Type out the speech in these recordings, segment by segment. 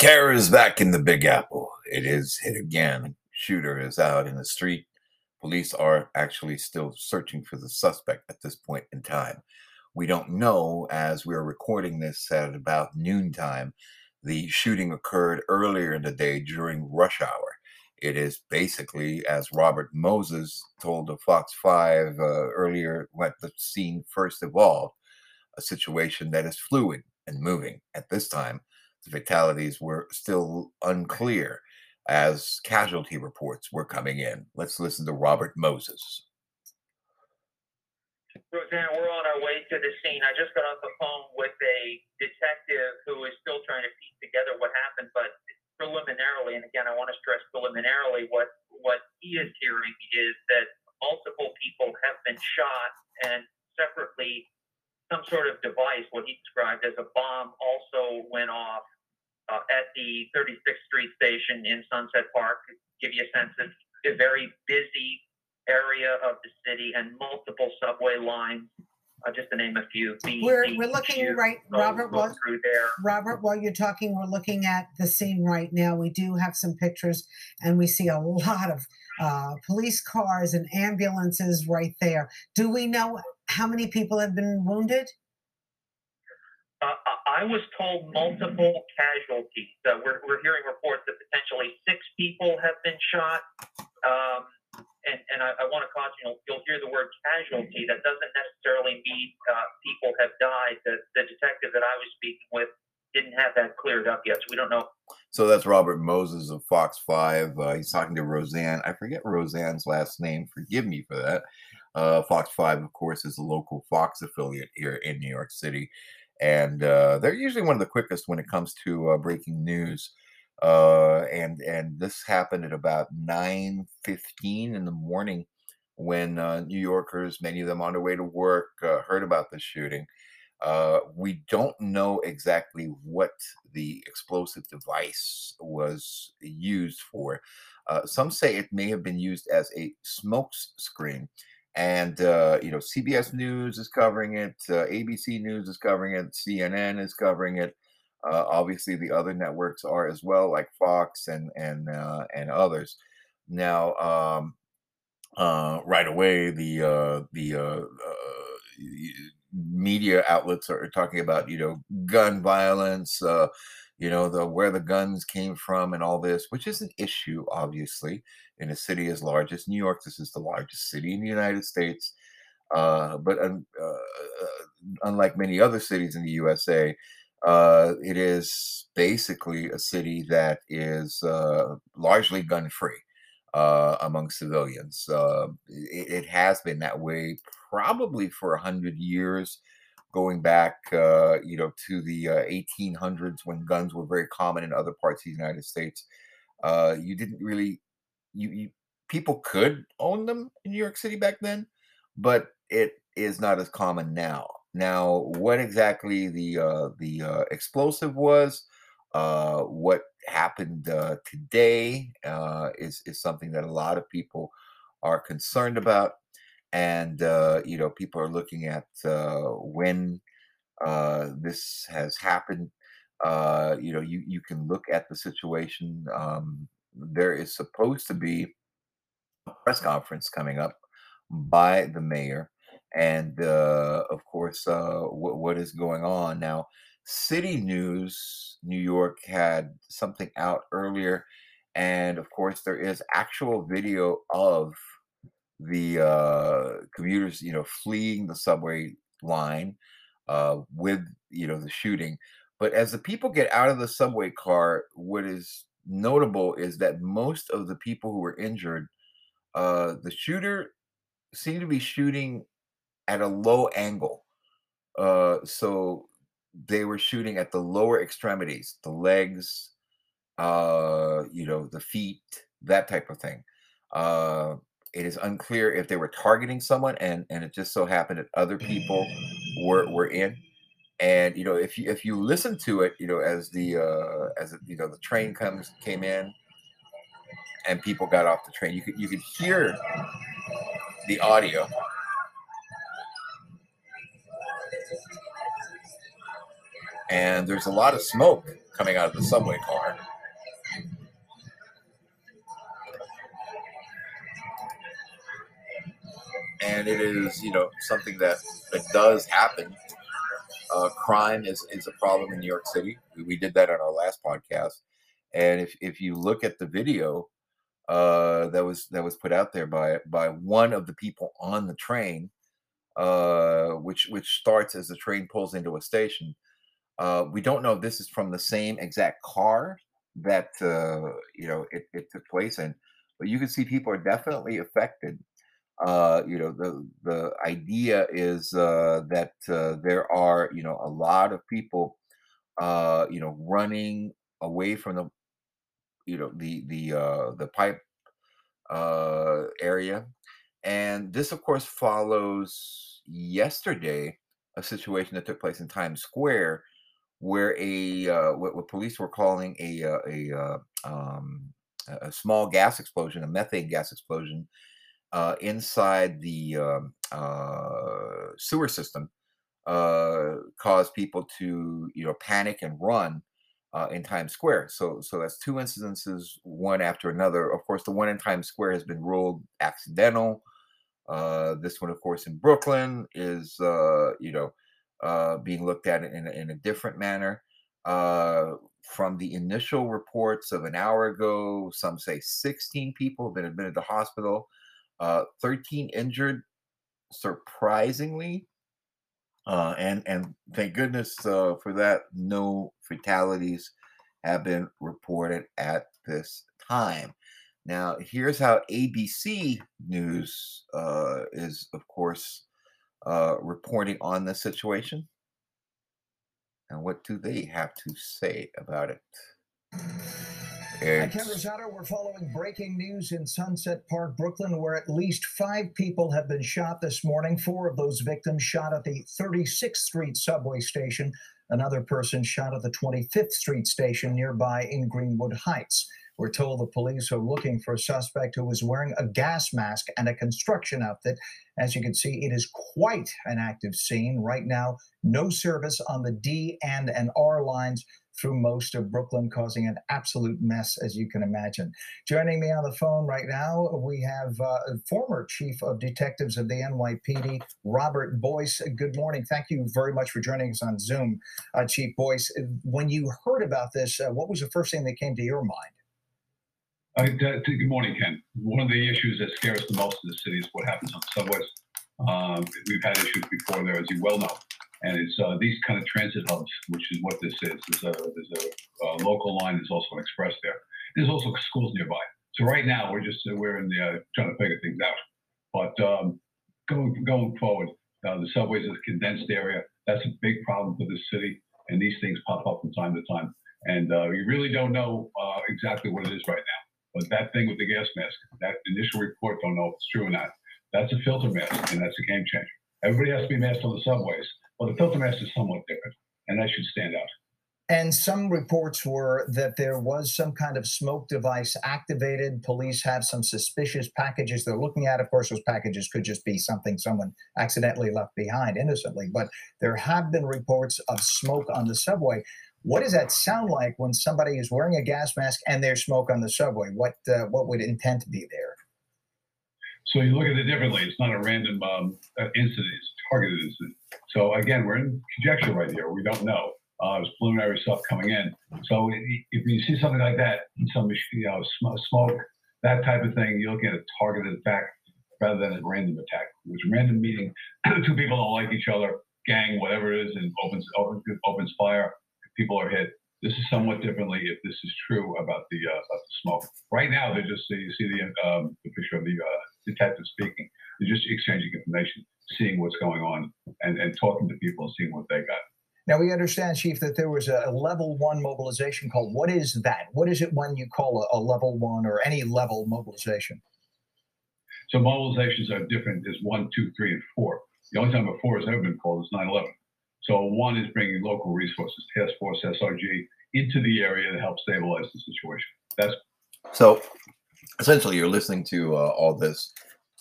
Terror is back in the Big Apple. It is hit again. Shooter is out in the street. Police are actually still searching for the suspect at this point in time. We don't know, as we're recording this at about noontime, the shooting occurred earlier in the day during rush hour. It is basically, as Robert Moses told the Fox 5 uh, earlier when the scene first evolved, a situation that is fluid and moving at this time the fatalities were still unclear as casualty reports were coming in. Let's listen to Robert Moses. Roseanne, we're on our way to the scene. I just got off the phone with a detective who is still trying to piece together what happened, but preliminarily, and again, I want to stress preliminarily, what what he is hearing is that multiple people have been shot, and separately, some sort of device, what he described as a bomb, also went off uh, at the 36th Street station in Sunset Park. Give you a sense of a very busy area of the city and multiple subway lines. Uh, just to name a few. The, we're, the we're looking right, Robert. While, Robert, while you're talking, we're looking at the scene right now. We do have some pictures, and we see a lot of uh, police cars and ambulances right there. Do we know how many people have been wounded? Uh, I was told multiple casualties. Uh, we're, we're hearing reports that potentially six people have been shot. Um, and, and I, I want to caution you, you'll hear the word casualty. That doesn't necessarily mean uh, people have died. The, the detective that I was speaking with didn't have that cleared up yet, so we don't know. So that's Robert Moses of Fox 5. Uh, he's talking to Roseanne. I forget Roseanne's last name. Forgive me for that. Uh, Fox 5, of course, is a local Fox affiliate here in New York City and uh, they're usually one of the quickest when it comes to uh, breaking news. Uh, and and this happened at about nine fifteen in the morning when uh, New Yorkers, many of them on their way to work, uh, heard about the shooting. Uh, we don't know exactly what the explosive device was used for. some say it may have been used as a smoke screen and uh, you know CBS News is covering it, uh, ABC News is covering it, CNN is covering it. Uh, obviously, the other networks are as well, like Fox and and uh, and others. Now, um, uh, right away, the uh, the media outlets are talking about you know gun violence you know the where the guns came from and all this which is an issue obviously in a city as large as new york this is the largest city in the united states uh, but uh, uh, unlike many other cities in the usa uh, it is basically a city that is uh, largely gun free uh, among civilians it, it, has been that way probably for a hundred years going back, uh, you know, to the uh, 1800s when guns were very common in other parts of the United States. Uh, you didn't really, you, you people could own them in New York City back then, but it is not as common now. Now, what exactly the uh, the uh, explosive was, uh, what happened uh, today uh, is is something that a lot of people are concerned about and uh, you know people are looking at uh, when uh, this has happened. Uh, you know, you you can look at the situation. Um, there is supposed to be a press conference coming up by the mayor, and uh, of course, uh, what what is going on now? City News, New York had something out earlier, and of course, there is actual video of the uh, commuters, you know, fleeing the subway line uh, with, you know, the shooting. But as the people get out of the subway car, what is notable is that most of the people who were injured, uh, the shooter seemed to be shooting at a low angle. Uh, so they were shooting at the lower extremities, the legs, uh, you know, the feet, that type of thing. Uh, it is unclear if they were targeting someone and and it just so happened that other people were were in and you know if you if you listen to it you know as the uh as you know the train comes came in and people got off the train you could you could hear the audio and there's a lot of smoke coming out of the subway car. And it is, you know, something that, that does happen. Uh, crime is, is a problem in New York City. We, we did that on our last podcast. And if, if you look at the video uh, that was that was put out there by by one of the people on the train, uh, which which starts as the train pulls into a station. Uh, we don't know if this is from the same exact car that uh, you know it, it took place in, but you can see people are definitely affected. Uh, you know, the the idea is uh, that uh, there are you know a lot of people uh, you know running away from the you know the the uh, the pipe uh, area, and this of course follows yesterday a situation that took place in Times Square where a uh, what, what, police were calling a uh, a uh, um, a small gas explosion, a methane gas explosion, uh, inside the um, uh, sewer system, uh, caused people to you know panic and run in Times Square. So so that's two incidences, one after another. Of course, the one in Times Square has been ruled accidental. this one, of course, in Brooklyn is you know uh, being looked at in, in a different manner. Uh, from the initial reports of an hour ago, some say 16 people have been admitted to hospital, uh, 13 injured, surprisingly. Uh, and and thank goodness uh, for that, no fatalities have been reported at this time. Now, here's how ABC News uh, is, of course, uh, reporting on this situation. And what do they have to say about it? Ken Rosato, we're following breaking news in Sunset Park, Brooklyn, where at least five people have been shot this morning. Four of those victims shot at the 36th Street subway station. Another person shot at the 25th Street station nearby in Greenwood Heights. We're told the police are looking for a suspect who was wearing a gas mask and a construction outfit. As you can see, it is quite an active scene. Right now, no service on the D and and R lines through most of Brooklyn, causing an absolute mess, as you can imagine. Joining me on the phone right now, we have uh, former chief of detectives of the NYPD, Robert Boyce. Good morning. Thank you very much for joining us on Zoom, uh, Chief Boyce. When you heard about this, uh, what was the first thing that came to your mind? Uh, good morning, Ken. One of the issues that scares the most in the city is what happens on the subways. Um, we've had issues before there, as you well know, and it's uh, these kind of transit hubs, which is what this is. There's a there's a, local line. There's also an express there. There's also schools nearby. So right now we're just uh, we're in the uh, trying to figure things out. But um, going going forward, uh, the subways is a condensed area. That's a big problem for this city, and these things pop up from time to time. And uh, we really don't know uh, exactly what it is right now. But that thing with the gas mask, that initial report, don't know if it's true or not. That's a filter mask, and that's a game changer. Everybody has to be masked on the subways. Well, the filter mask is somewhat different, and that should stand out. And some reports were that there was some kind of smoke device activated. Police have some suspicious packages they're looking at. Of course, those packages could just be something someone accidentally left behind innocently. But there have been reports of smoke on the subway. What does that sound like when somebody is wearing a gas mask and there's smoke on the subway? What uh, what would intent be there? So you look at it differently. It's not a random um, uh, incident; it's a targeted incident. So again, we're in conjecture right here. We don't know. Uh, there's preliminary stuff coming in. So if you see something like that, some you know smoke, that type of thing, you're looking at a targeted attack rather than a random attack. Which random meaning two people don't like each other, gang, whatever it is, and opens opens fire people are hit. This is somewhat differently if this is true about the uh, about the smoke. Right now, they're just you see the um, the picture of the uh, detective speaking. They're just exchanging information, seeing what's going on, and, and talking to people and seeing what they got. Now we understand, Chief, that there was a level one mobilization called. What is that? What is it when you call a, a level one or any level mobilization? So mobilizations are different. There's one, two, three, and four. The only time a four has ever been called is 9/11. So one is bringing local resources, task force, SRG, into the area to help stabilize the situation. That's so essentially you're listening to uh, all this,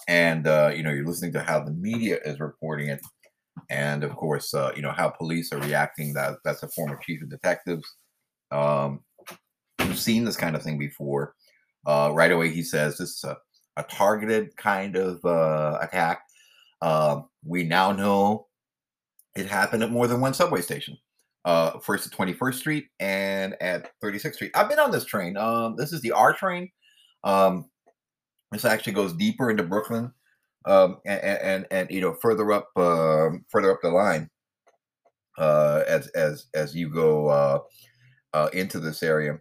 and uh, you know you're listening to how the media is reporting it, and of course uh, you know how police are reacting. That that's a former chief of detectives Um, we've seen this kind of thing before. Uh, right away, he says this is a, a targeted kind of uh, attack. Uh, we now know it happened at more than one subway station. Uh, first at 21st Street and at 36th Street. I've been on this train. Um, this is the R train. Um, this actually goes deeper into Brooklyn, um, and, and, and you know further up uh, further up the line uh, as as as you go uh, uh, into this area.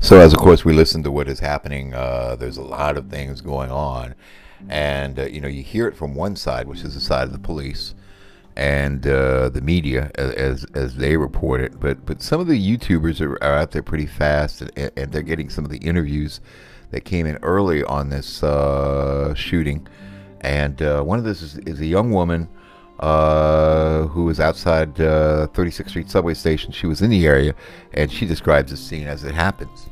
So, as of course we listen to what is happening, uh, there's a lot of things going on, and uh, you know you hear it from one side, which is the side of the police and uh, the media as as they report it. But but some of the YouTubers are, are out there pretty fast, and, and, they're getting some of the interviews that came in early on this uh, shooting. And uh, one of this is, is a young woman uh, who was outside 36th uh, Street subway station. She was in the area, and she describes the scene as it happens.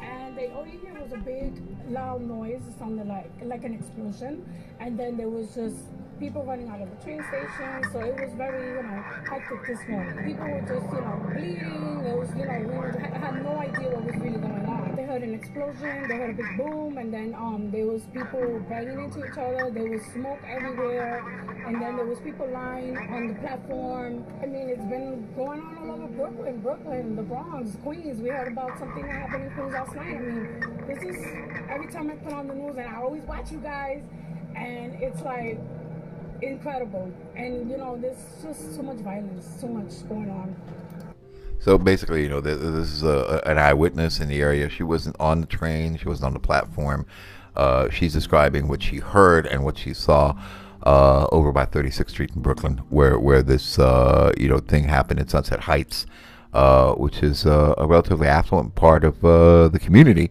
And they, all you hear was a big, loud noise. It sounded like like an explosion, and then there was just people running out of the train station. So it was very, you know, hectic this morning. People were just, you know, bleeding. There was, you know, we were, had no idea what was really going on. They heard an explosion. They heard a big boom, and then um, there was people banging into each other. There was smoke everywhere, and then there was people lying on the platform. I mean, it's been going on all over Brooklyn, Brooklyn, the Bronx, Queens. We heard about something that happened in Queens last night. I mean, this is every time I put on the news, and I always watch you guys, and it's like incredible. And you know, there's just so much violence, so much going on. So basically, you know, this is a, an eyewitness in the area. She wasn't on the train. She wasn't on the platform. Uh, she's describing what she heard and what she saw uh, over by 36th Street in Brooklyn, where where this uh, you know thing happened in Sunset Heights, uh, which is uh, a relatively affluent part of uh, the community.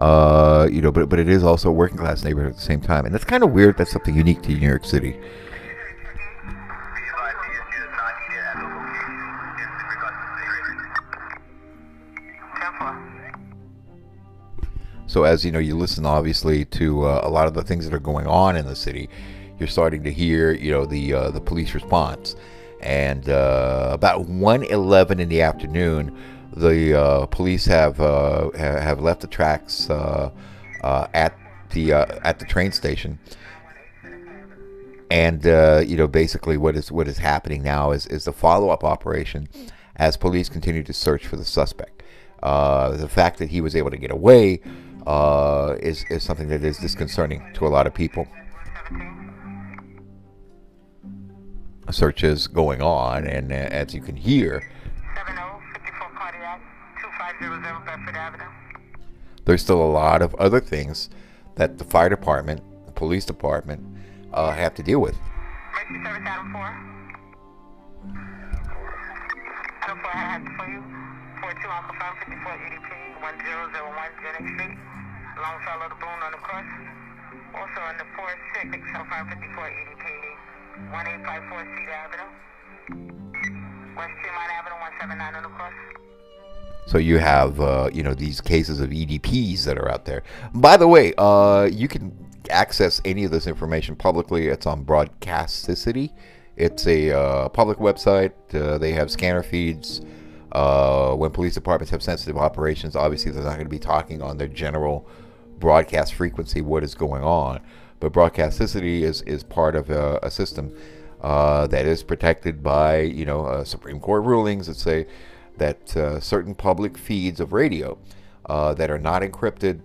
You know, but but it is also a working class neighborhood at the same time, and that's kind of weird. That's something unique to New York City. So as you know, you listen obviously to uh, a lot of the things that are going on in the city. You're starting to hear, you know, the uh, the police response. And uh, about 1:11 in the afternoon, the uh, police have uh, have left the tracks uh, at the at the train station. And you know, basically, what is what is happening now is is the follow up operation as police continue to search for the suspect. the fact that he was able to get away uh, is, is something that is disconcerting to a lot of people. Searches going on, and uh, as you can hear, there's still a lot of other things that the fire department, the police department, uh, have to deal with. Adam 4, I have for you. 42 Alpha 554 EDP 1001 Jennings Street alongside of the balloon on the cross. Also on the 46, 554 EDP, 1854 Cedar Avenue. West Tremont Avenue, 179 on the cross. So you have, uh, you know, these cases of EDPs that are out there. By the way, uh, you can access any of this information publicly. It's on Broadcastify. It's a uh, public website. Uh, they have scanner feeds. Uh, when police departments have sensitive operations, obviously they're not going to be talking on their general broadcast frequency what is going on. But broadcastify is, is part of a, a system uh, that is protected by, you know, Supreme Court rulings that say that uh, certain public feeds of radio uh, that are not encrypted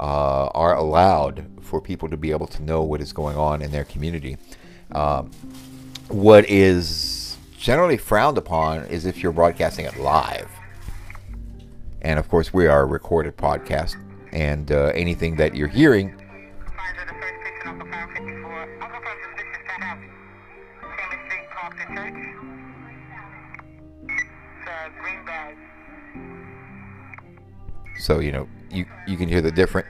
uh, are allowed for people to be able to know what is going on in their community. Um, what is generally frowned upon is if you're broadcasting it live. And of course, we are a recorded podcast and uh, anything that you're hearing. So you know you you can hear the different.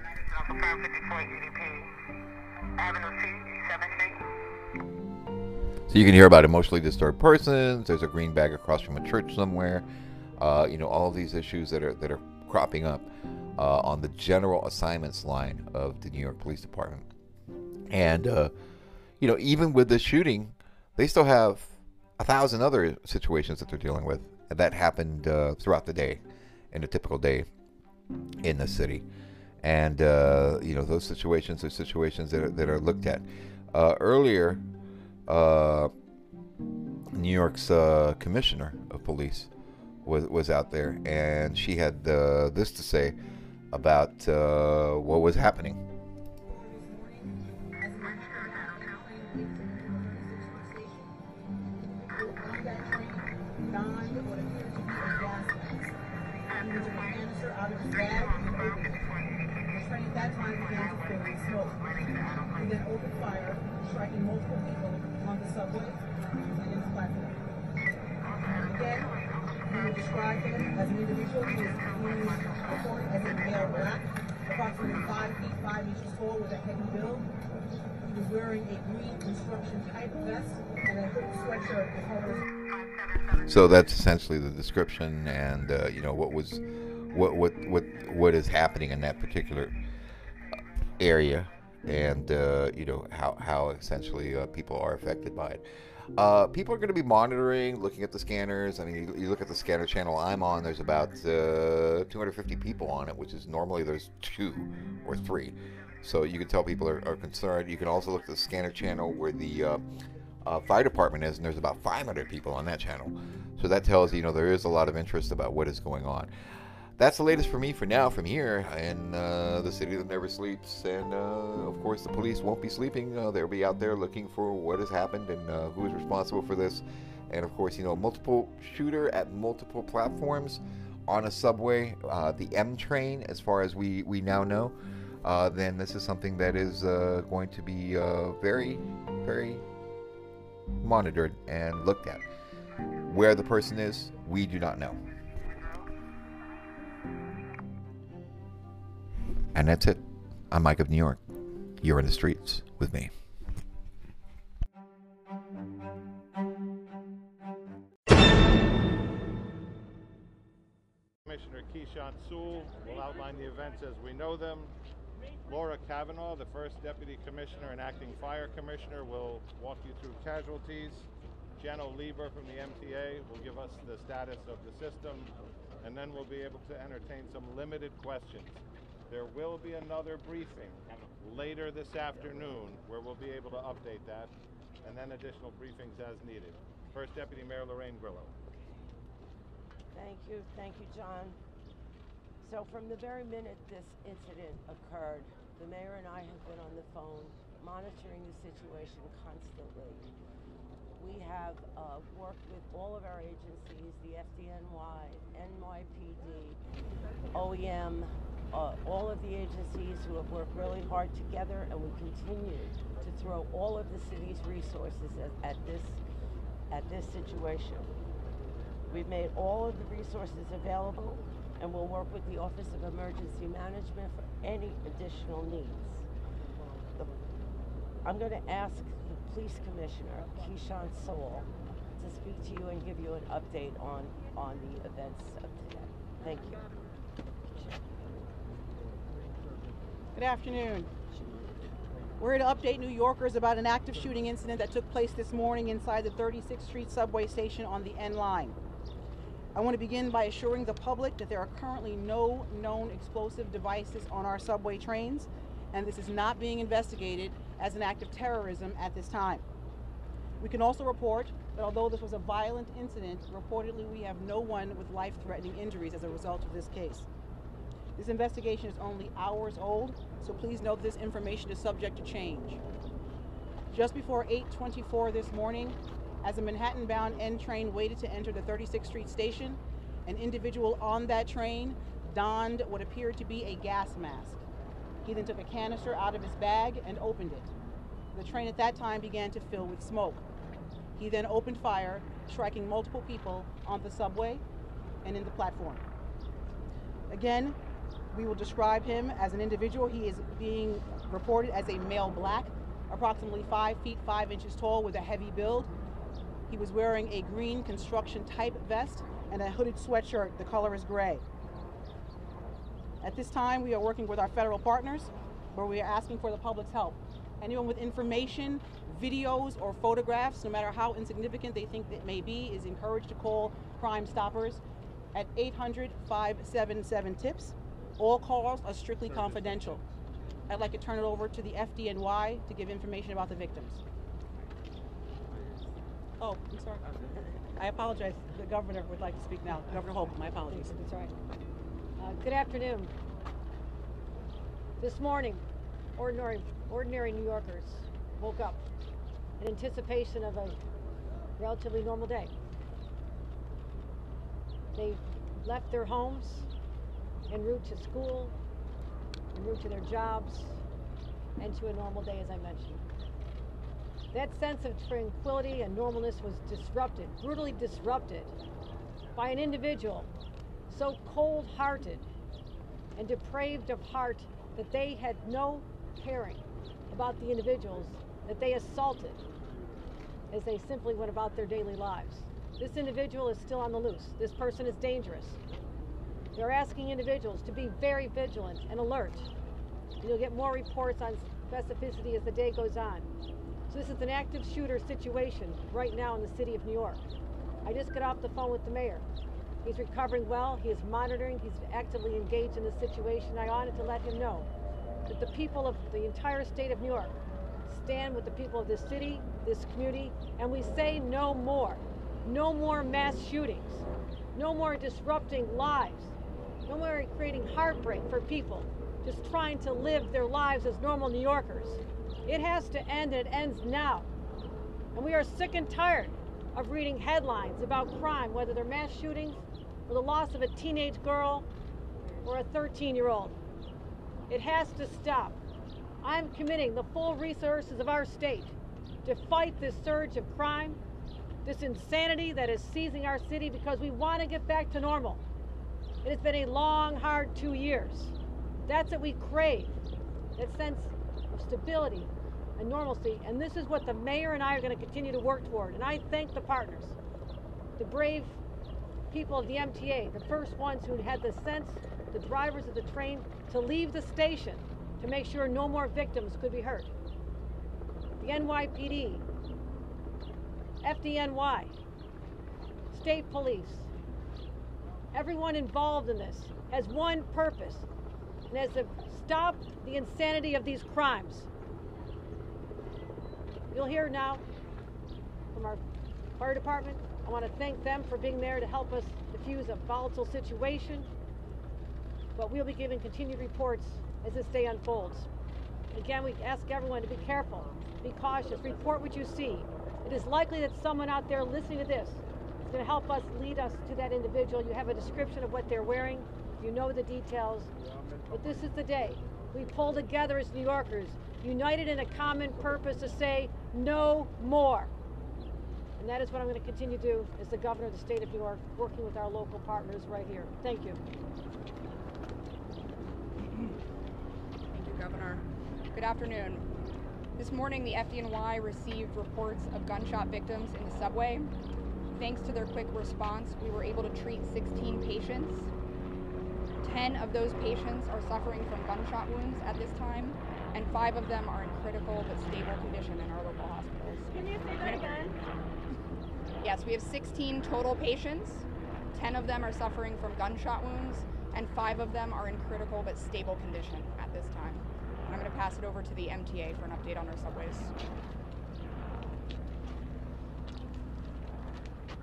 So you can hear about emotionally disturbed persons. There's a green bag across from a church somewhere. Uh, you know all of these issues that are that are cropping up uh, on the general assignments line of the New York Police Department. And, uh, you know, even with the shooting, they still have a thousand other situations that they're dealing with that happened uh, throughout the day, in a typical day in the city. And uh, you know, those situations are situations that are, that are looked at. Uh, earlier, uh, New York's uh, commissioner of police was was out there, and she had uh, this to say about what was happening. Fill with smoke. He then opened fire, striking multiple people on the subway and in the platform. Again, we would describe him as an individual who is reported as a male black, approximately 5 feet 5 inches tall with a heavy build. He was wearing a green construction type vest and a hooded sweatshirt with colors. So that's essentially the description and uh, you know what was what what what what is happening in that particular area and uh, you know how how essentially uh, people are affected by it. Uh, people are going to be monitoring, looking at the scanners. I mean, you, you look at the scanner channel I'm on. There's about uh, 250 people on it, which is normally there's two or three. So you can tell people are, are concerned. You can also look at the scanner channel where the uh, uh, fire department is, and there's about 500 people on that channel. So that tells you, you know, there is a lot of interest about what is going on that's the latest for me for now from here in uh, the city that never sleeps. And uh, of course, the police won't be sleeping. Uh, they'll be out there looking for what has happened and uh, who is responsible for this. And of course, you know, multiple shooter at multiple platforms on a subway, uh, the M train, as far as we, we now know. Uh, then this is something that is going to be very, very monitored and looked at. Where the person is, we do not know. And that's it. I'm Mike of New York. You're in the streets with me. Commissioner Keechant Sewell will outline the events as we know them. Laura Kavanagh, the first Deputy Commissioner and Acting Fire Commissioner, will walk you through casualties. Janno Lieber from the MTA will give us the status of the system, and then we'll be able to entertain some limited questions. There will be another briefing later this afternoon where we'll be able to update that and then additional briefings as needed. First Deputy Mayor Lorraine Grillo. Thank you. Thank you, John. So from the very minute this incident occurred, the mayor and I have been on the phone monitoring the situation constantly. We have uh, worked with all of our agencies, the FDNY, NYPD, OEM, uh, all of the agencies who have worked really hard together, and we continue to throw all of the city's resources at, at this at this situation. We've made all of the resources available, and we'll work with the Office of Emergency Management for any additional needs. The, I'm going to ask the Police Commissioner, Keechant Sewell, to speak to you and give you an update on, on the events of today. Thank you. Good afternoon. We're here to update New Yorkers about an active shooting incident that took place this morning inside the 36th Street subway station on the N line. I want to begin by assuring the public that there are currently no known explosive devices on our subway trains, and this is not being investigated as an act of terrorism at this time. We can also report that although this was a violent incident, reportedly we have no one with life-threatening injuries as a result of this case. This investigation is only hours old, so please note this information is subject to change. Just before 8.24 this morning, as a Manhattan-bound N train waited to enter the 36th Street station, an individual on that train donned what appeared to be a gas mask. He then took a canister out of his bag and opened it. The train at that time began to fill with smoke. He then opened fire, striking multiple people on the subway and in the platform. Again, we will describe him as an individual. He is being reported as a male black, approximately 5 feet 5 inches tall with a heavy build. He was wearing a green construction type vest and a hooded sweatshirt. The color is gray. At this time, we are working with our federal partners where we are asking for the public's help. Anyone with information, videos or photographs, no matter how insignificant they think it may be, is encouraged to call Crime Stoppers at 800 577 TIPS. All calls are strictly confidential. I'd like to turn it over to the FDNY to give information about the victims. Oh, I'm sorry. I apologize. The governor would like to speak now. Governor Hochul, my apologies. That's right. Uh, good afternoon. This morning, ordinary, ordinary New Yorkers woke up in anticipation of a relatively normal day. They left their homes en route to school, en route to their jobs, and to a normal day, as I mentioned. That sense of tranquility and normalness was disrupted, brutally disrupted, by an individual so cold hearted and depraved of heart that they had no caring about the individuals that they assaulted as they simply went about their daily lives. This individual is still on the loose. This person is dangerous. They're asking individuals to be very vigilant and alert. You'll get more reports on specificity as the day goes on. So this is an active shooter situation right now in the city of New York. I just got off the phone with the mayor. He's recovering well. He is monitoring. He's actively engaged in the situation. I wanted to let him know that the people of the entire state of New York stand with the people of this city, this community, and we say no more. No more mass shootings. No more disrupting lives. No more creating heartbreak for people just trying to live their lives as normal New Yorkers. It has to end, and it ends now. And we are sick and tired of reading headlines about crime, whether they're mass shootings or the loss of a teenage girl or a 13 year old. It has to stop. I'm committing the full resources of our state to fight this surge of crime, this insanity that is seizing our city because we want to get back to normal. It has been a long, hard two years. That's what we crave that sense of stability and normalcy. And this is what the mayor and I are going to continue to work toward. And I thank the partners, the brave people of the MTA, the first ones who had the sense, the drivers of the train, to leave the station to make sure no more victims could be hurt. The NYPD, FDNY, state police, everyone involved in this has one purpose, and is to stop the insanity of these crimes. You'll hear now from our fire department. I want to thank them for being there to help us diffuse a volatile situation. But we'll be giving continued reports as this day unfolds. Again, we ask everyone to be careful, be cautious, report what you see. It is likely that someone out there listening to this to help us lead us to that individual. You have a description of what they're wearing, you know the details. But this is the day we pull together as New Yorkers, united in a common purpose to say no more. And that is what I'm going to continue to do as the governor of the state of New York, working with our local partners right here. Thank you. Thank you, Governor. Good afternoon. This morning, the FDNY received reports of gunshot victims in the subway. Thanks to their quick response, we were able to treat 16 patients 10 of those patients are suffering from gunshot wounds at this time, and five of them are in critical but stable condition in our local hospitals. Can you say that again? Yes, we have 16 total patients. 10 of them are suffering from gunshot wounds, and five of them are in critical but stable condition at this time. And I'm going to pass it over to the MTA for an update on our subways.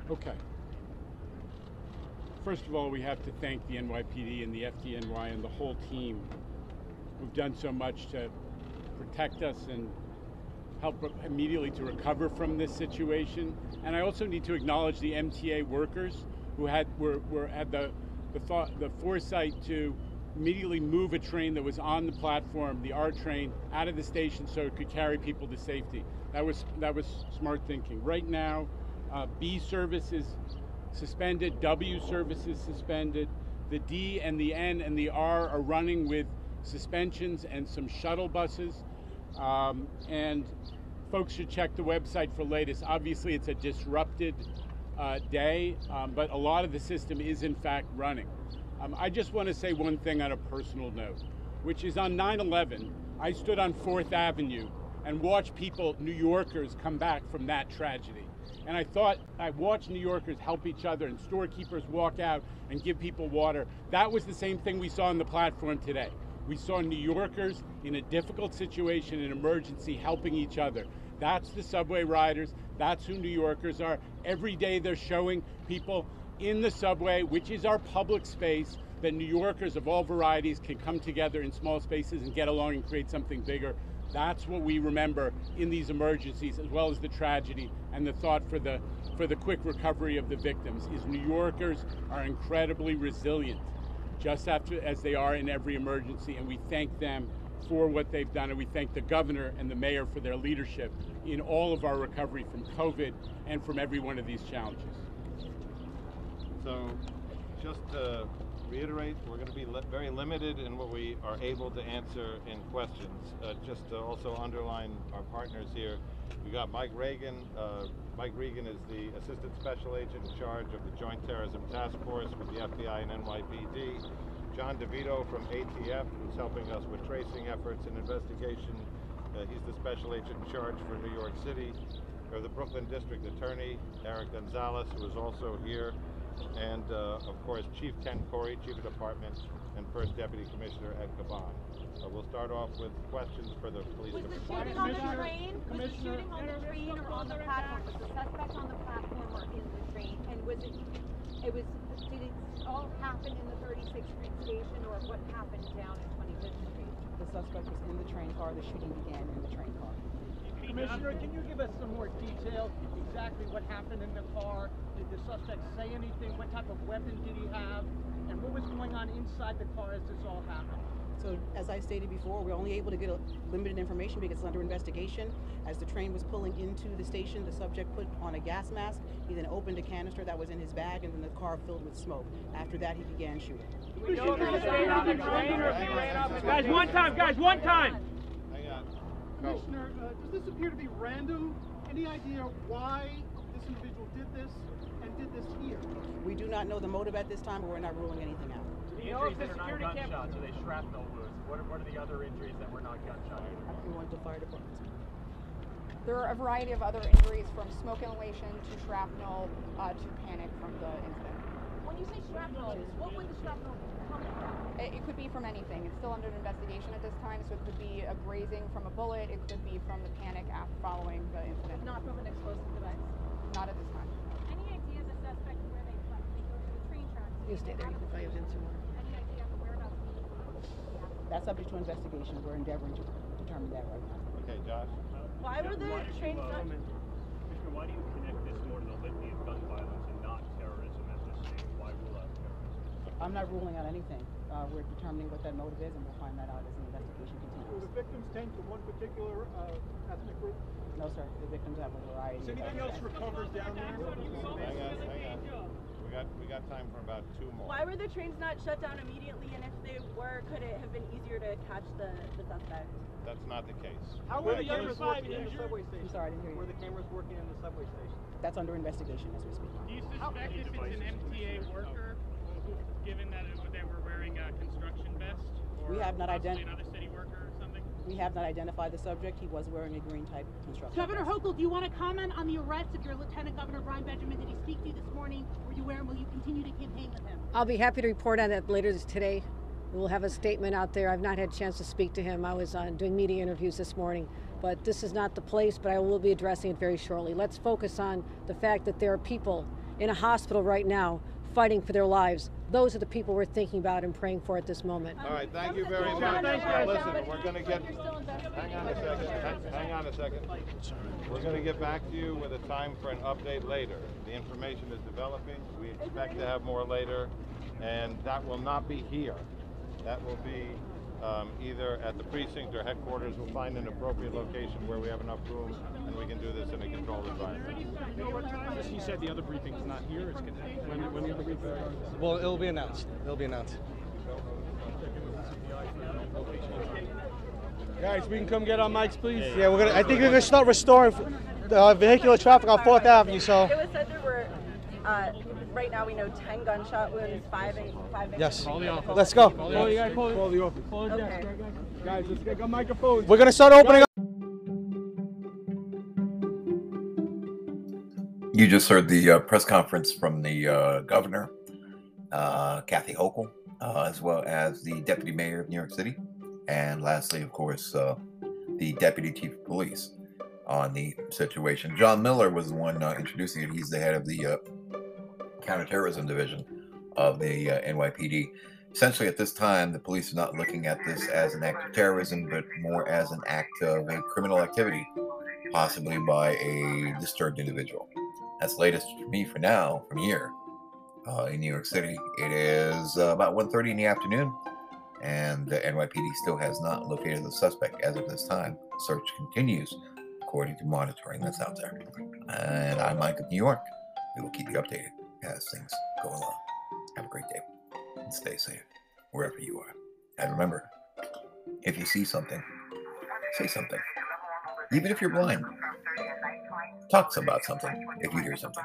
Okay. First of all, we have to thank the NYPD and the FDNY and the whole team who've done so much to protect us and help immediately to recover from this situation. And I also need to acknowledge the MTA workers who had were, were had the the thought the foresight to immediately move a train that was on the platform, the R train, out of the station so it could carry people to safety. That was that was smart thinking. Right now, uh, B service is suspended, W services suspended. The D and the N and the R are running with suspensions and some shuttle buses. Um, and folks should check the website for latest. Obviously, it's a disrupted uh, day, um, but a lot of the system is in fact running. Um, I just want to say one thing on a personal note, which is on 9 11, I stood on 4th Avenue and watched people, New Yorkers, come back from that tragedy. And I thought I watched New Yorkers help each other and storekeepers walk out and give people water. That was the same thing we saw on the platform today. We saw New Yorkers in a difficult situation, an emergency, helping each other. That's the subway riders. That's who New Yorkers are. Every day they're showing people in the subway, which is our public space, that New Yorkers of all varieties can come together in small spaces and get along and create something bigger. That's what we remember in these emergencies, as well as the tragedy and the thought for the for the quick recovery of the victims. Is New Yorkers are incredibly resilient, just after as they are in every emergency, and we thank them for what they've done, and we thank the governor and the mayor for their leadership in all of our recovery from COVID and from every one of these challenges. So, just to reiterate, we're going to be li very limited in what we are able to answer in questions. Uh, just to also underline our partners here, we got Mike Regan. Uh, Mike Regan is the Assistant Special Agent in charge of the Joint Terrorism Task Force with the FBI and NYPD. John DeVito from ATF, who's helping us with tracing efforts and investigation. Uh, he's the special agent in charge for New York City. Or the Brooklyn District Attorney, Eric Gonzalez, who is also here and uh, of course Chief Ken Corey, Chief of Department, and First Deputy Commissioner Ed Caban. Uh, we'll start off with questions for the police was the shooting on the train? Was the shooting on the train or on the platform? Was the suspect on the platform or in the train? And was it? It was. Did it all happen in the 36th Street station, or what happened down at 25th Street? The suspect was in the train car. The shooting began in the train car. Commissioner, can you give us some more detail? Exactly what happened in the car? Did the suspect say anything? What type of weapon did he have? And what was going on inside the car as this all happened? So, as I stated before, we're only able to get limited information because it's under investigation. As the train was pulling into the station, the subject put on a gas mask. He then opened a canister that was in his bag, and then the car filled with smoke. After that, he began shooting. Guys, one time, guys, one time. Commissioner, uh, does this appear to be random? Any idea why this individual did this and did this here? We do not know the motive at this time, but we're not ruling anything out. The injuries that are not gunshots, are they shrapnel wounds? What are, what are the other injuries that were not gunshot We want the fire department. There are a variety of other injuries from smoke inhalation to shrapnel uh, to panic from the incident. When you say shrapnel, what would the shrapnel it, it, could be from anything. It's still under investigation at this time, so it could be a grazing from a bullet. It could be from the panic after following the incident. Not from an explosive device. Not at this time. Any idea of the suspect where they left? They go to the train tracks. You stay there. You can probably answer more. Any idea of the whereabouts? That's subject to investigation. We're endeavoring to determine that right now. Okay, Josh. Why were the trains not? Why do you connect this more to the litany of gun violence and not terrorism at this stage? Why rule out terrorism? I'm not ruling out anything. Uh, we're determining what that motive is, and we'll find that out as the investigation continues. Were the victims tend to one particular uh, ethnic group? No, sir. The victims have a variety. Is anything else recovered down there? Hang on, hang on. We got we got time for about two more. Why were the trains not shut down immediately? And if they were, could it have been easier to catch the, the suspect? That's not the case. How were the cameras working in the subway station? I'm sorry, I didn't hear you. Were the cameras working in the subway station? That's under investigation as we speak. Do you suspect if it's an MTA worker, given that they were wearing a construction vest? we have not identified another city worker or something. We have not identified the subject. He was wearing a green type construction. Governor vest. Hochul, do you want to comment on the arrest of your Lieutenant Governor Brian Benjamin? Did he speak to you this morning? Were you aware? Will you continue to campaign with him? I'll be happy to report on that later today. We'll have a statement out there. I've not had a chance to speak to him. I was uh, doing media interviews this morning, but this is not the place. But I will be addressing it very shortly. Let's focus on the fact that there are people in a hospital right now fighting for their lives. Those are the people we're thinking about and praying for at this moment. All right, thank you very much. Listen, we're going to get. Hang on a second. Hang, hang on a second. We're going to get back to you with a time for an update later. The information is developing. We expect to have more later, and that will not be here. That will be um, either at the precinct or headquarters. We'll find an appropriate location where we have enough room and we can do this in a controlled environment. He said the other briefing is not here. It's gonna, when, when the other briefing Well, it'll be announced. It'll be announced. Guys, we can come get our mics, please. Yeah, we're gonna. I think we're gonna start restoring uh, vehicular traffic on Fourth Avenue. So. It was said there were. Uh, right now we know 10 gunshot wounds, five in five. In yes. Let's go. Call the office. Call, call the office. Call the okay. Guys, let's get a microphone. We're gonna start opening up. You just heard the uh, press conference from the uh, governor, uh, Kathy Hochul, uh, as well as the deputy mayor of New York City, and lastly, of course, uh, the deputy chief of police on the situation. John Miller was the one uh, introducing it. He's the head of the counterterrorism division of the NYPD. Essentially, at this time, the police are not looking at this as an act of terrorism, but more as an act of a criminal activity, possibly by a disturbed individual. That's latest for me for now, from here uh, in New York City. It is uh, about 1.30 in the afternoon, and the NYPD still has not located the suspect as of this time. Search continues according to monitoring that's out there. And I'm Mike of New York. We will keep you updated as things go along. Have a great day and stay safe wherever you are. And remember, if you see something, say something. Even if you're blind, talk about something if you hear something.